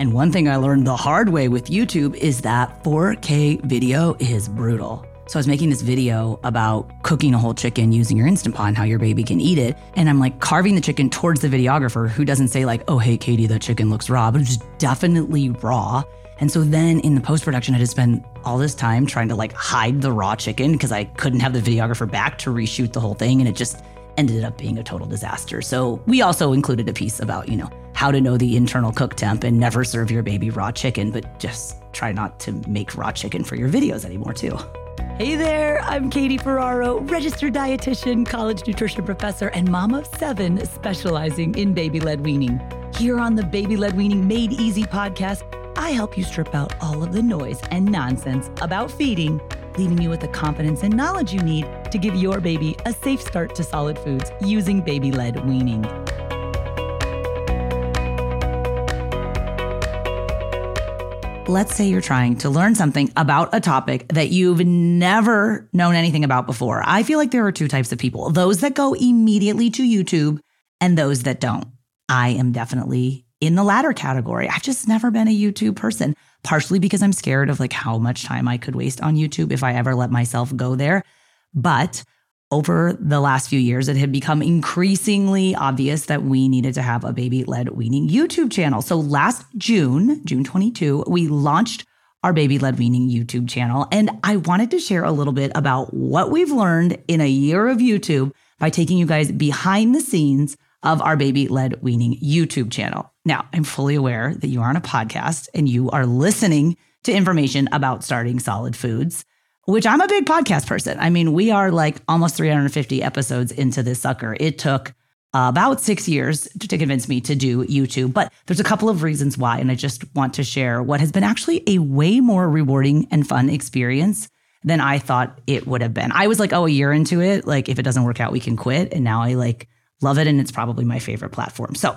And one thing I learned the hard way with YouTube is that 4K video is brutal. So I was making this video about cooking a whole chicken using your Instant Pot and how your baby can eat it. And I'm like carving the chicken towards the videographer who doesn't say like, oh, hey, Katie, the chicken looks raw, but it's definitely raw. And so then in the post production, I had to spend all this time trying to like hide the raw chicken because I couldn't have the videographer back to reshoot the whole thing. And it just ended up being a total disaster. So we also included a piece about, you know, how to know the internal cook temp and never serve your baby raw chicken, but just try not to make raw chicken for your videos anymore, too. Hey there, I'm Katie Ferraro, registered dietitian, college nutrition professor, and mom of seven specializing in baby led weaning. Here on the Baby Led Weaning Made Easy podcast, I help you strip out all of the noise and nonsense about feeding, leaving you with the confidence and knowledge you need to give your baby a safe start to solid foods using baby led weaning. Let's say you're trying to learn something about a topic that you've never known anything about before. I feel like there are two types of people those that go immediately to YouTube and those that don't. I am definitely in the latter category. I've just never been a YouTube person, partially because I'm scared of like how much time I could waste on YouTube if I ever let myself go there. But over the last few years, it had become increasingly obvious that we needed to have a baby led weaning YouTube channel. So last June, June 22, we launched our baby led weaning YouTube channel. And I wanted to share a little bit about what we've learned in a year of YouTube by taking you guys behind the scenes of our baby led weaning YouTube channel. Now, I'm fully aware that you are on a podcast and you are listening to information about starting solid foods which I'm a big podcast person. I mean, we are like almost 350 episodes into this sucker. It took uh, about six years to convince me to do YouTube, but there's a couple of reasons why. And I just want to share what has been actually a way more rewarding and fun experience than I thought it would have been. I was like, oh, a year into it, like if it doesn't work out, we can quit. And now I like love it. And it's probably my favorite platform. So,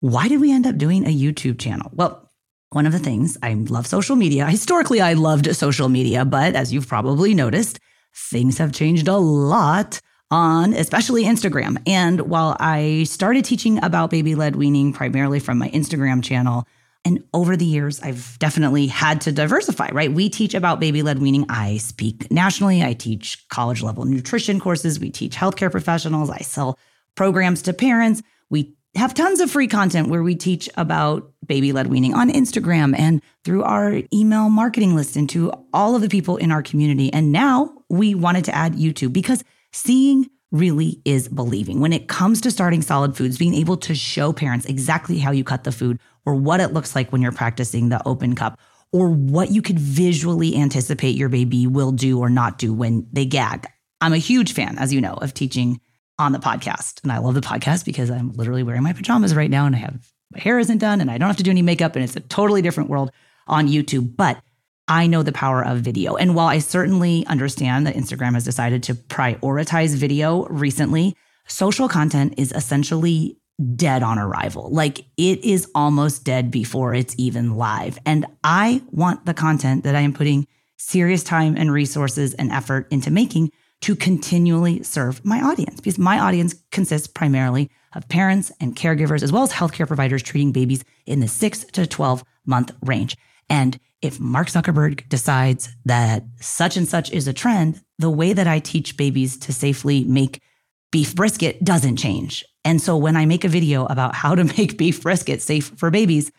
why did we end up doing a YouTube channel? Well, one of the things I love social media. Historically, I loved social media, but as you've probably noticed, things have changed a lot on especially Instagram. And while I started teaching about baby led weaning primarily from my Instagram channel, and over the years, I've definitely had to diversify, right? We teach about baby led weaning. I speak nationally. I teach college level nutrition courses. We teach healthcare professionals. I sell programs to parents. We have tons of free content where we teach about baby led weaning on Instagram and through our email marketing list and to all of the people in our community. And now we wanted to add YouTube because seeing really is believing. When it comes to starting solid foods, being able to show parents exactly how you cut the food or what it looks like when you're practicing the open cup or what you could visually anticipate your baby will do or not do when they gag. I'm a huge fan, as you know, of teaching on the podcast. And I love the podcast because I'm literally wearing my pajamas right now and I have my hair isn't done and I don't have to do any makeup and it's a totally different world on YouTube. But I know the power of video. And while I certainly understand that Instagram has decided to prioritize video recently, social content is essentially dead on arrival. Like it is almost dead before it's even live. And I want the content that I am putting serious time and resources and effort into making to continually serve my audience because my audience consists primarily of parents and caregivers, as well as healthcare providers treating babies in the six to 12 month range. And if Mark Zuckerberg decides that such and such is a trend, the way that I teach babies to safely make beef brisket doesn't change. And so when I make a video about how to make beef brisket safe for babies,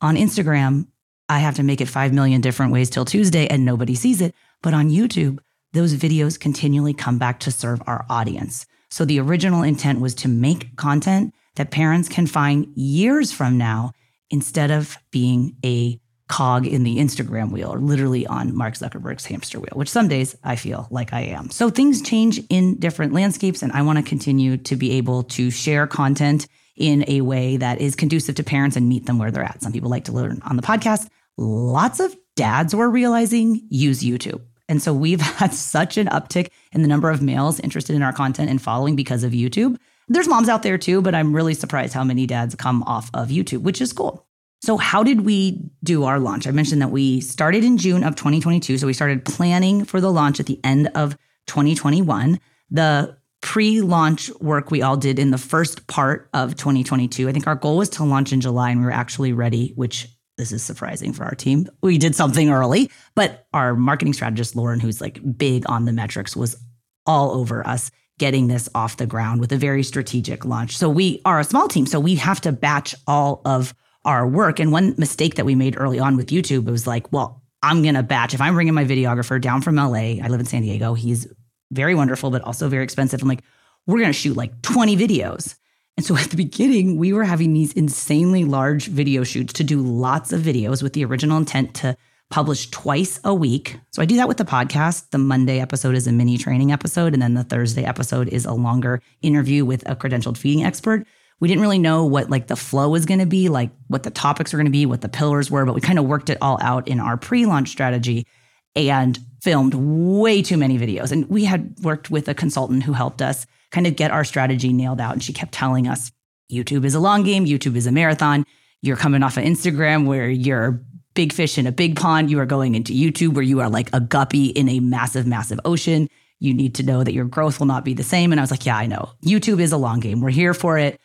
On Instagram, I have to make it 5 million different ways till Tuesday and nobody sees it. But on YouTube, those videos continually come back to serve our audience. So the original intent was to make content that parents can find years from now instead of being a cog in the Instagram wheel or literally on Mark Zuckerberg's hamster wheel, which some days I feel like I am. So things change in different landscapes, and I want to continue to be able to share content in a way that is conducive to parents and meet them where they're at. Some people like to learn on the podcast. Lots of dads we're realizing use YouTube. And so we've had such an uptick in the number of males interested in our content and following because of YouTube. There's moms out there too, but I'm really surprised how many dads come off of YouTube, which is cool. So, how did we do our launch? I mentioned that we started in June of 2022. So, we started planning for the launch at the end of 2021. The pre launch work we all did in the first part of 2022. I think our goal was to launch in July and we were actually ready, which this is surprising for our team. We did something early, but our marketing strategist, Lauren, who's like big on the metrics, was all over us getting this off the ground with a very strategic launch. So we are a small team, so we have to batch all of our work. And one mistake that we made early on with YouTube was like, well, I'm going to batch. If I'm bringing my videographer down from LA, I live in San Diego, he's very wonderful, but also very expensive. I'm like, we're going to shoot like 20 videos. And so at the beginning, we were having these insanely large video shoots to do lots of videos with the original intent to publish twice a week. So I do that with the podcast. The Monday episode is a mini training episode, and then the Thursday episode is a longer interview with a credentialed feeding expert. We didn't really know what like the flow was going to be, like what the topics were going to be, what the pillars were, but we kind of worked it all out in our pre-launch strategy and filmed way too many videos. And we had worked with a consultant who helped us kind of get our strategy nailed out. And she kept telling us YouTube is a long game, YouTube is a marathon. You're coming off of Instagram where you're big fish in a big pond. You are going into YouTube where you are like a guppy in a massive, massive ocean. You need to know that your growth will not be the same. And I was like, yeah, I know. YouTube is a long game. We're here for it.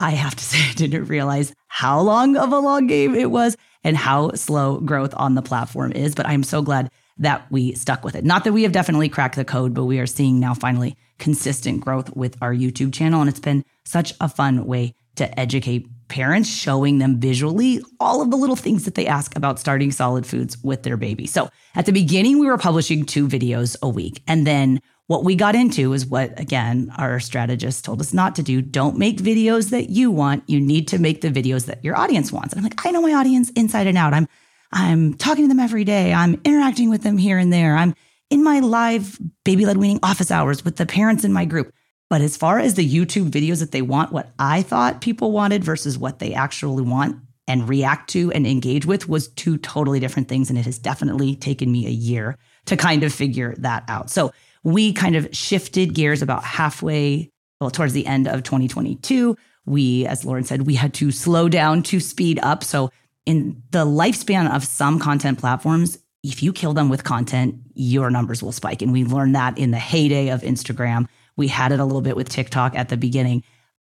I have to say, I didn't realize how long of a long game it was and how slow growth on the platform is. But I'm so glad that we stuck with it. Not that we have definitely cracked the code, but we are seeing now finally consistent growth with our YouTube channel. And it's been such a fun way to educate parents, showing them visually all of the little things that they ask about starting solid foods with their baby. So at the beginning, we were publishing two videos a week. And then what we got into is what, again, our strategist told us not to do. Don't make videos that you want. You need to make the videos that your audience wants. And I'm like, I know my audience inside and out. I'm I'm talking to them every day. I'm interacting with them here and there. I'm in my live baby led weaning office hours with the parents in my group. But as far as the YouTube videos that they want, what I thought people wanted versus what they actually want and react to and engage with was two totally different things. And it has definitely taken me a year to kind of figure that out. So we kind of shifted gears about halfway, well, towards the end of 2022. We, as Lauren said, we had to slow down to speed up. So in the lifespan of some content platforms, if you kill them with content, your numbers will spike. And we learned that in the heyday of Instagram. We had it a little bit with TikTok at the beginning.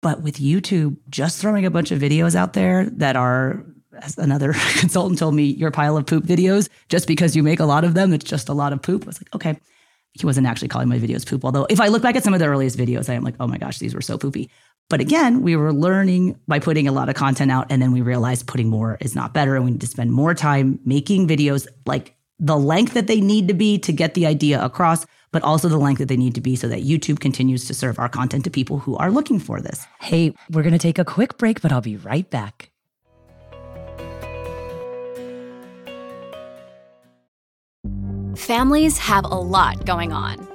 But with YouTube, just throwing a bunch of videos out there that are, as another consultant told me, your pile of poop videos, just because you make a lot of them, it's just a lot of poop. I was like, okay. He wasn't actually calling my videos poop. Although, if I look back at some of the earliest videos, I am like, oh my gosh, these were so poopy. But again, we were learning by putting a lot of content out. And then we realized putting more is not better. And we need to spend more time making videos like the length that they need to be to get the idea across, but also the length that they need to be so that YouTube continues to serve our content to people who are looking for this. Hey, we're going to take a quick break, but I'll be right back. Families have a lot going on.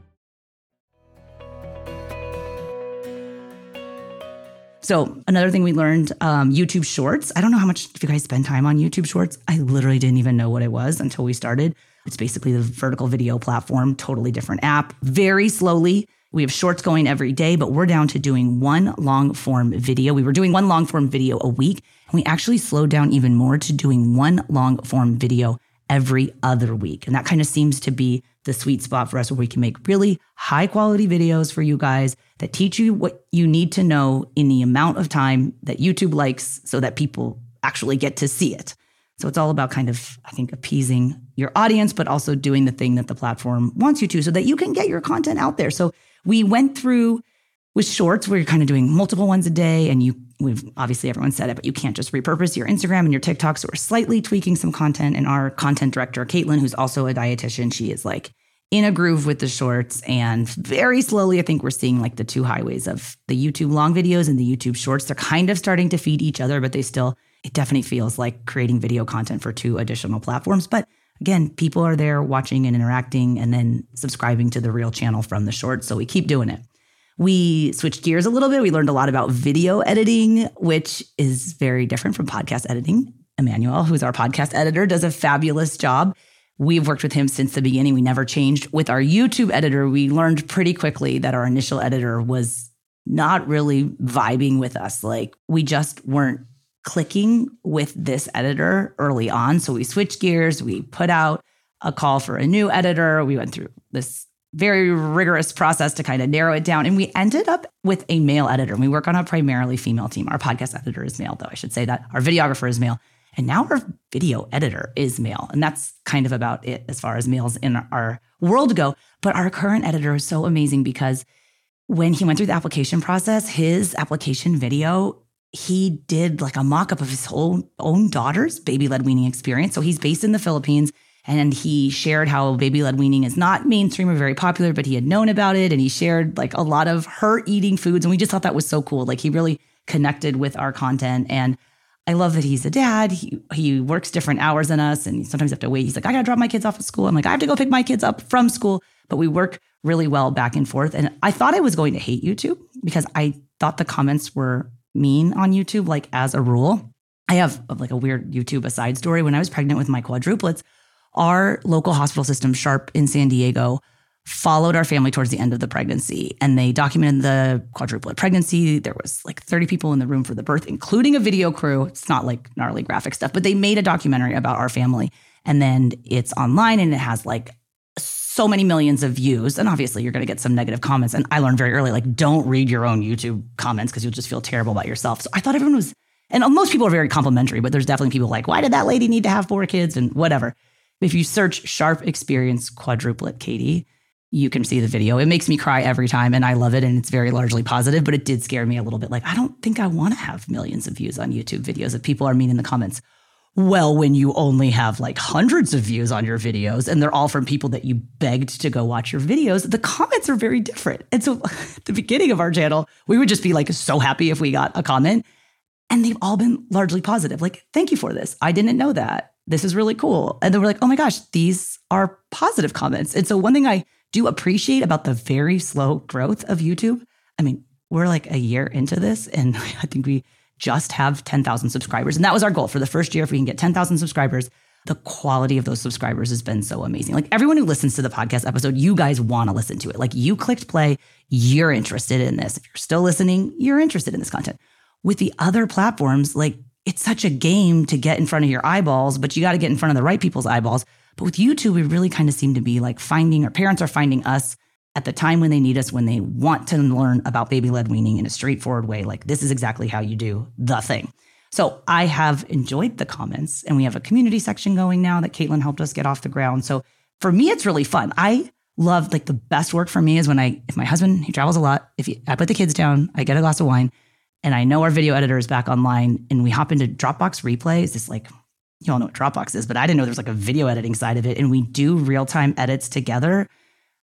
So another thing we learned, um, YouTube Shorts. I don't know how much if you guys spend time on YouTube Shorts. I literally didn't even know what it was until we started. It's basically the vertical video platform, totally different app. Very slowly, we have shorts going every day, but we're down to doing one long form video. We were doing one long form video a week, and we actually slowed down even more to doing one long form video every other week. And that kind of seems to be the sweet spot for us where we can make really high quality videos for you guys that teach you what you need to know in the amount of time that YouTube likes so that people actually get to see it. So it's all about kind of, I think, appeasing your audience, but also doing the thing that the platform wants you to so that you can get your content out there. So we went through with shorts where you're kind of doing multiple ones a day and you we've obviously everyone said it but you can't just repurpose your instagram and your tiktok so we're slightly tweaking some content and our content director caitlin who's also a dietitian she is like in a groove with the shorts and very slowly i think we're seeing like the two highways of the youtube long videos and the youtube shorts. They're kind of starting to feed each other but they still it definitely feels like creating video content for two additional platforms. But again people are there watching and interacting and then subscribing to the real channel from the shorts so we keep doing it we switched gears a little bit. We learned a lot about video editing, which is very different from podcast editing. Emmanuel, who's our podcast editor, does a fabulous job. We've worked with him since the beginning. We never changed. With our YouTube editor, we learned pretty quickly that our initial editor was not really vibing with us. Like we just weren't clicking with this editor early on. So we switched gears. We put out a call for a new editor. We went through this very rigorous process to kind of narrow it down. And we ended up with a male editor. We work on a primarily female team. Our podcast editor is male, though I should say that. Our videographer is male. And now our video editor is male. And that's kind of about it as far as males in our world go. But our current editor is so amazing because when he went through the application process, his application video, he did like a mock up of his whole own daughter's baby led weaning experience. So he's based in the Philippines and he shared how baby led weaning is not mainstream or very popular, but he had known about it. And he shared like a lot of her eating foods. And we just thought that was so cool. Like he really connected with our content. And I love that he's a dad. He he works different hours than us, and sometimes have to wait. He's like, I gotta drop my kids off at school. I'm like, I have to go pick my kids up from school. But we work really well back and forth. And I thought I was going to hate YouTube because I thought the comments were mean on YouTube, like as a rule. I have like a weird YouTube aside story. When I was pregnant with my quadruplets, our local hospital system, Sharp in San Diego, followed our family towards the end of the pregnancy and they documented the quadruplet pregnancy. There was like 30 people in the room for the birth, including a video crew. It's not like gnarly graphic stuff, but they made a documentary about our family. And then it's online and it has like so many millions of views. And obviously, you're going to get some negative comments. And I learned very early like, don't read your own YouTube comments because you'll just feel terrible about yourself. So I thought everyone was, and most people are very complimentary, but there's definitely people like, why did that lady need to have four kids and whatever. If you search Sharp Experience Quadruplet Katie, you can see the video. It makes me cry every time and I love it and it's very largely positive, but it did scare me a little bit. Like, I don't think I want to have millions of views on YouTube videos if people are mean in the comments. Well, when you only have like hundreds of views on your videos and they're all from people that you begged to go watch your videos, the comments are very different. And so at the beginning of our channel, we would just be like so happy if we got a comment. And they've all been largely positive. Like, thank you for this. I didn't know that this is really cool. And then we're like, oh my gosh, these are positive comments. And so one thing I do appreciate about the very slow growth of YouTube, I mean, we're like a year into this, and I think we just have 10,000 subscribers. And that was our goal for the first year. If we can get 10,000 subscribers, the quality of those subscribers has been so amazing. Like everyone who listens to the podcast episode, you guys want to listen to it. Like you clicked play, you're interested in this. If you're still listening, you're interested in this content. With the other platforms, like it's such a game to get in front of your eyeballs, but you got to get in front of the right people's eyeballs. But with YouTube, we really kind of seem to be like finding our parents are finding us at the time when they need us, when they want to learn about baby led weaning in a straightforward way. Like, this is exactly how you do the thing. So I have enjoyed the comments, and we have a community section going now that Caitlin helped us get off the ground. So for me, it's really fun. I love like the best work for me is when I, if my husband, he travels a lot, if he, I put the kids down, I get a glass of wine and I know our video editor is back online and we hop into Dropbox Replay. Is this like, you all know what Dropbox is, but I didn't know there's like a video editing side of it. And we do real time edits together,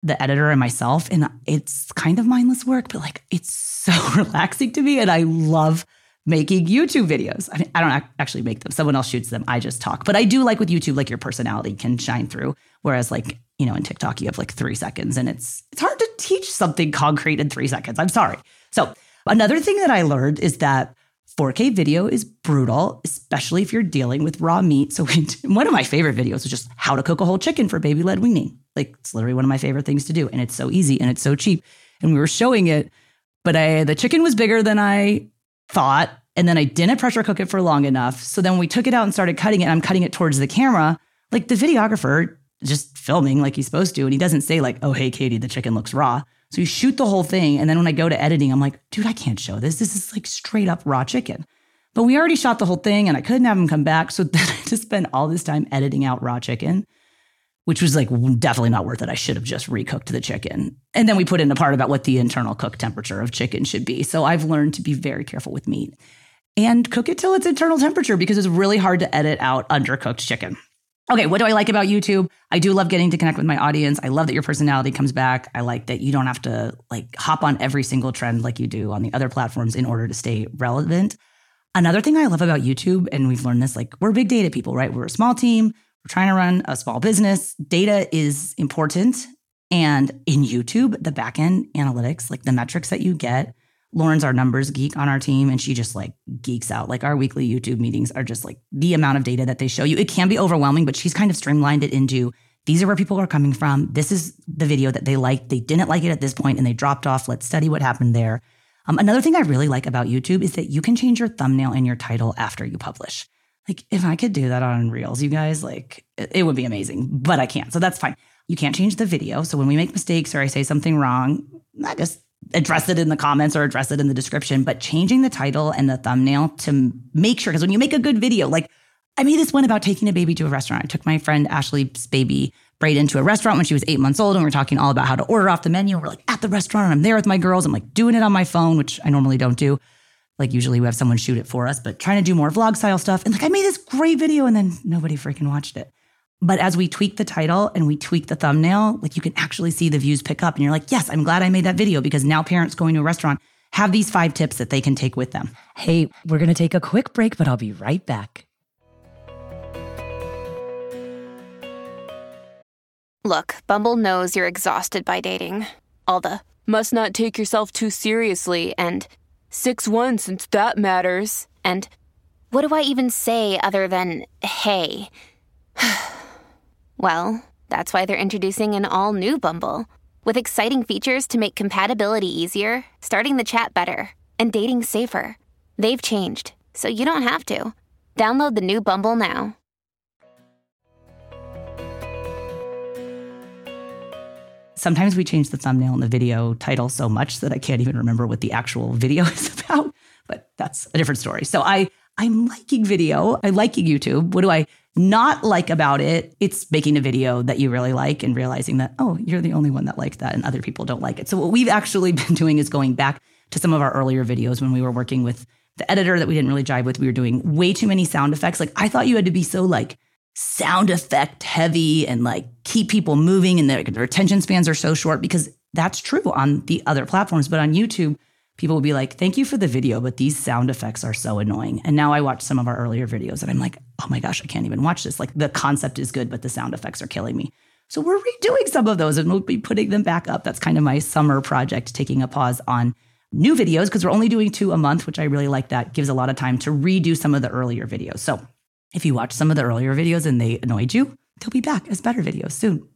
the editor and myself. And it's kind of mindless work, but like it's so relaxing to me. And I love making YouTube videos. I mean, I don't actually make them. Someone else shoots them. I just talk. But I do like with YouTube, like your personality can shine through. Whereas like, you know, in TikTok, you have like three seconds and it's it's hard to teach something concrete in three seconds. I'm sorry. So Another thing that I learned is that 4K video is brutal, especially if you're dealing with raw meat. So one of my favorite videos was just how to cook a whole chicken for baby led weaning. Like it's literally one of my favorite things to do, and it's so easy and it's so cheap. And we were showing it, but I the chicken was bigger than I thought, and then I didn't pressure cook it for long enough. So then we took it out and started cutting it. I'm cutting it towards the camera. Like the videographer just filming like he's supposed to, and he doesn't say like, "Oh, hey, Katie, the chicken looks raw." So you shoot the whole thing, and then when I go to editing, I'm like, "Dude, I can't show this. This is like straight up raw chicken." But we already shot the whole thing, and I couldn't have him come back, so then I just spent all this time editing out raw chicken which was like definitely not worth it. I should have just recooked the chicken. And then we put in a part about what the internal cook temperature of chicken should be. So I've learned to be very careful with meat and cook it till its internal temperature because it's really hard to edit out undercooked chicken. Okay, what do I like about YouTube? I do love getting to connect with my audience. I love that your personality comes back. I like that you don't have to like hop on every single trend like you do on the other platforms in order to stay relevant. Another thing I love about YouTube, and we've learned this, like we're big data people, right? We're a small team. We're trying to run a small business. Data is important. And in YouTube, the backend analytics, like the metrics that you get, Lauren's our numbers geek on our team, and she just like geeks out. Like our weekly YouTube meetings are just like the amount of data that they show you. It can be overwhelming, but she's kind of streamlined it into these are where people are coming from. This is the video that they liked. They didn't like it at this point and they dropped off. Let's study what happened there. Um, another thing I really like about YouTube is that you can change your thumbnail and your title after you publish. Like if I could do that on Reels, you guys, like it, it would be amazing, but I can't. So that's fine. You can't change the video. So when we make mistakes or I say something wrong, I just address it in the comments or address it in the description, but changing the title and the thumbnail to make sure, because when you make a good video, like I made this one about taking a baby to a restaurant. I took my friend Ashley's baby Braden to a restaurant when she was eight months old, and we are talking all about how to order off the menu. We're like at the restaurant, and I'm there with my girls. I'm like doing it on my phone, which I normally don't do. Like usually we have someone shoot it for us, but trying to do more vlog style stuff. And like I made this great video and then nobody freaking watched it. But as we tweak the title and we tweak the thumbnail, like you can actually see the views pick up. And you're like, yes, I'm glad I made that video because now parents going to a restaurant have these five tips that they can take with them. Hey, we're going to take a quick break, but I'll be right back. Look, Bumble knows you're exhausted by dating. All the must not take yourself too seriously and 6 1 since that matters. And what do I even say other than hey? well, that's why they're introducing an all new Bumble with exciting features to make compatibility easier, starting the chat better, and dating safer. They've changed, so you don't have to. Download the new Bumble now. sometimes we change the thumbnail and the video title so much that I can't even remember what the actual video is about. But that's a different story. So I I'm liking video. I liking YouTube. What do I not like about it? It's making a video that you really like and realizing that oh, you're the only one that liked that and other people don't like it. So what we've actually been doing is going back to some of our earlier videos when we were working with the editor that we didn't really jive with. We were doing way too many sound effects. Like I thought you had to be so like sound effect heavy and like keep people moving and their, their attention spans are so short because that's true on the other platforms. But on YouTube, people will be like, thank you for the video, but these sound effects are so annoying. And now I watch some of our earlier videos and I'm like, oh my gosh, I can't even watch this. Like the concept is good, but the sound effects are killing me. So we're redoing some of those and we'll be putting them back up. That's kind of my summer project, taking a pause on new videos because we're only doing two a month, which I really like that. Gives a lot of time to redo some of the earlier videos. So if you watch some of the earlier videos and they annoyed you, they'll be back as better videos soon.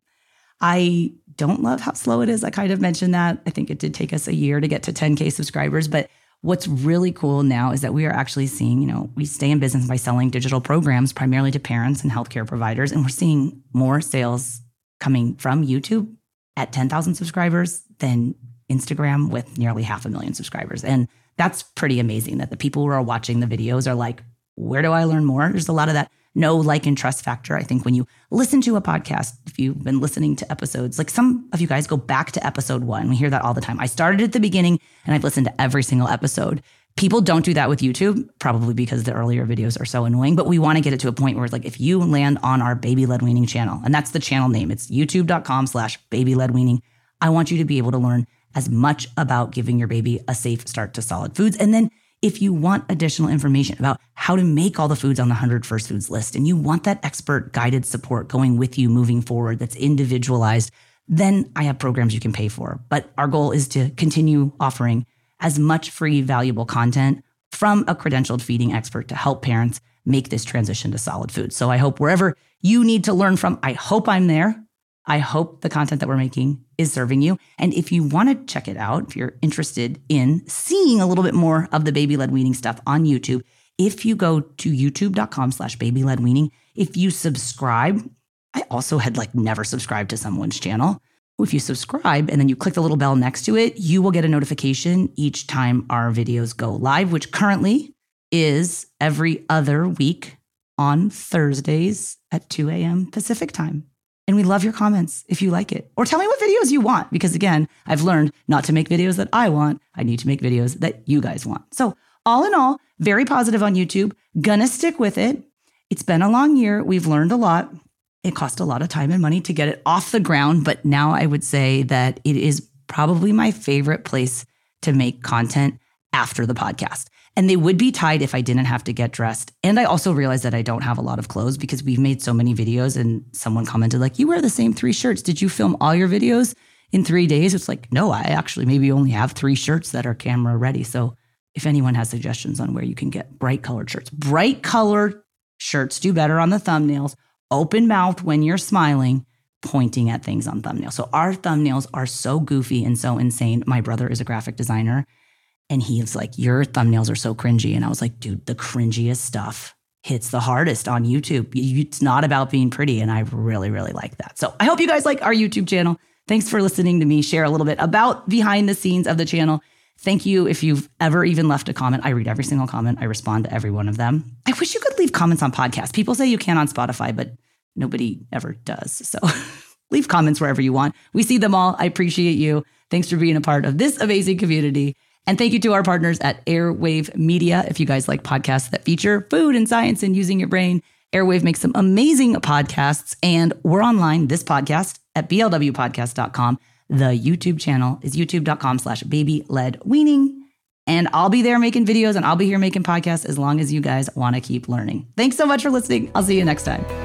I don't love how slow it is. I kind of mentioned that. I think it did take us a year to get to 10K subscribers. But what's really cool now is that we are actually seeing, you know, we stay in business by selling digital programs primarily to parents and healthcare providers. And we're seeing more sales coming from YouTube at 10,000 subscribers than Instagram with nearly half a million subscribers. And that's pretty amazing that the people who are watching the videos are like, where do I learn more? There's a lot of that know, like, and trust factor. I think when you listen to a podcast, if you've been listening to episodes, like some of you guys go back to episode one. We hear that all the time. I started at the beginning and I've listened to every single episode. People don't do that with YouTube, probably because the earlier videos are so annoying, but we want to get it to a point where it's like if you land on our baby led weaning channel, and that's the channel name, it's youtube.com slash baby led weaning. I want you to be able to learn as much about giving your baby a safe start to solid foods. And then if you want additional information about how to make all the foods on the 100 First Foods list and you want that expert guided support going with you moving forward that's individualized, then I have programs you can pay for. But our goal is to continue offering as much free, valuable content from a credentialed feeding expert to help parents make this transition to solid food. So I hope wherever you need to learn from, I hope I'm there. I hope the content that we're making is serving you. And if you want to check it out, if you're interested in seeing a little bit more of the baby led weaning stuff on YouTube, if you go to youtube.com slash baby led weaning, if you subscribe I also had like never subscribed to someone's channel. If you subscribe and then you click the little bell next to it, you will get a notification each time our videos go live, which currently is every other week on Thursdays at 2 a.m. Pacific time. And we love your comments if you like it. Or tell me what videos you want, because again, I've learned not to make videos that I want. I need to make videos that you guys want. So, all in all, very positive on YouTube. Gonna stick with it. It's been a long year. We've learned a lot. It cost a lot of time and money to get it off the ground, but now I would say that it is probably my favorite place to make content after the podcast. And they would be tied if I didn't have to get dressed. And I also realized that I don't have a lot of clothes because we've made so many videos and someone commented like, "You wear the same 3 shirts. Did you film all your videos in 3 days?" It's like, "No, I actually maybe only have 3 shirts that are camera ready." So, if anyone has suggestions on where you can get bright colored shirts, bright colored shirts do better on the thumbnails open mouth when you're smiling, pointing at things on thumbnails. So our thumbnails are so goofy and so insane. My brother is a graphic designer and he's like, Your thumbnails are so cringy. And I was like, Dude, the cringiest stuff hits the hardest on YouTube. It's not about being pretty. And I really, really like that. So I hope you guys like our YouTube channel. Thanks for listening to me share a little bit about behind the scenes of the channel. Thank you if you've ever even left a comment. I read every single comment. I respond to every one of them. I wish you could leave comments on podcasts. People say you can on Spotify, but nobody ever does. So leave comments wherever you want. We see them all. I appreciate you. Thanks for being a part of this amazing community. And thank you to our partners at Airwave Media. If you guys like podcasts that feature food and science and using your brain, Airwave makes some amazing podcasts. And we're online, this podcast, at blwpodcast.com. The YouTube channel is youtube.com slash baby led weaning. And I'll be there making videos and I'll be here making podcasts as long as you guys want to keep learning. Thanks so much for listening. I'll see you next time.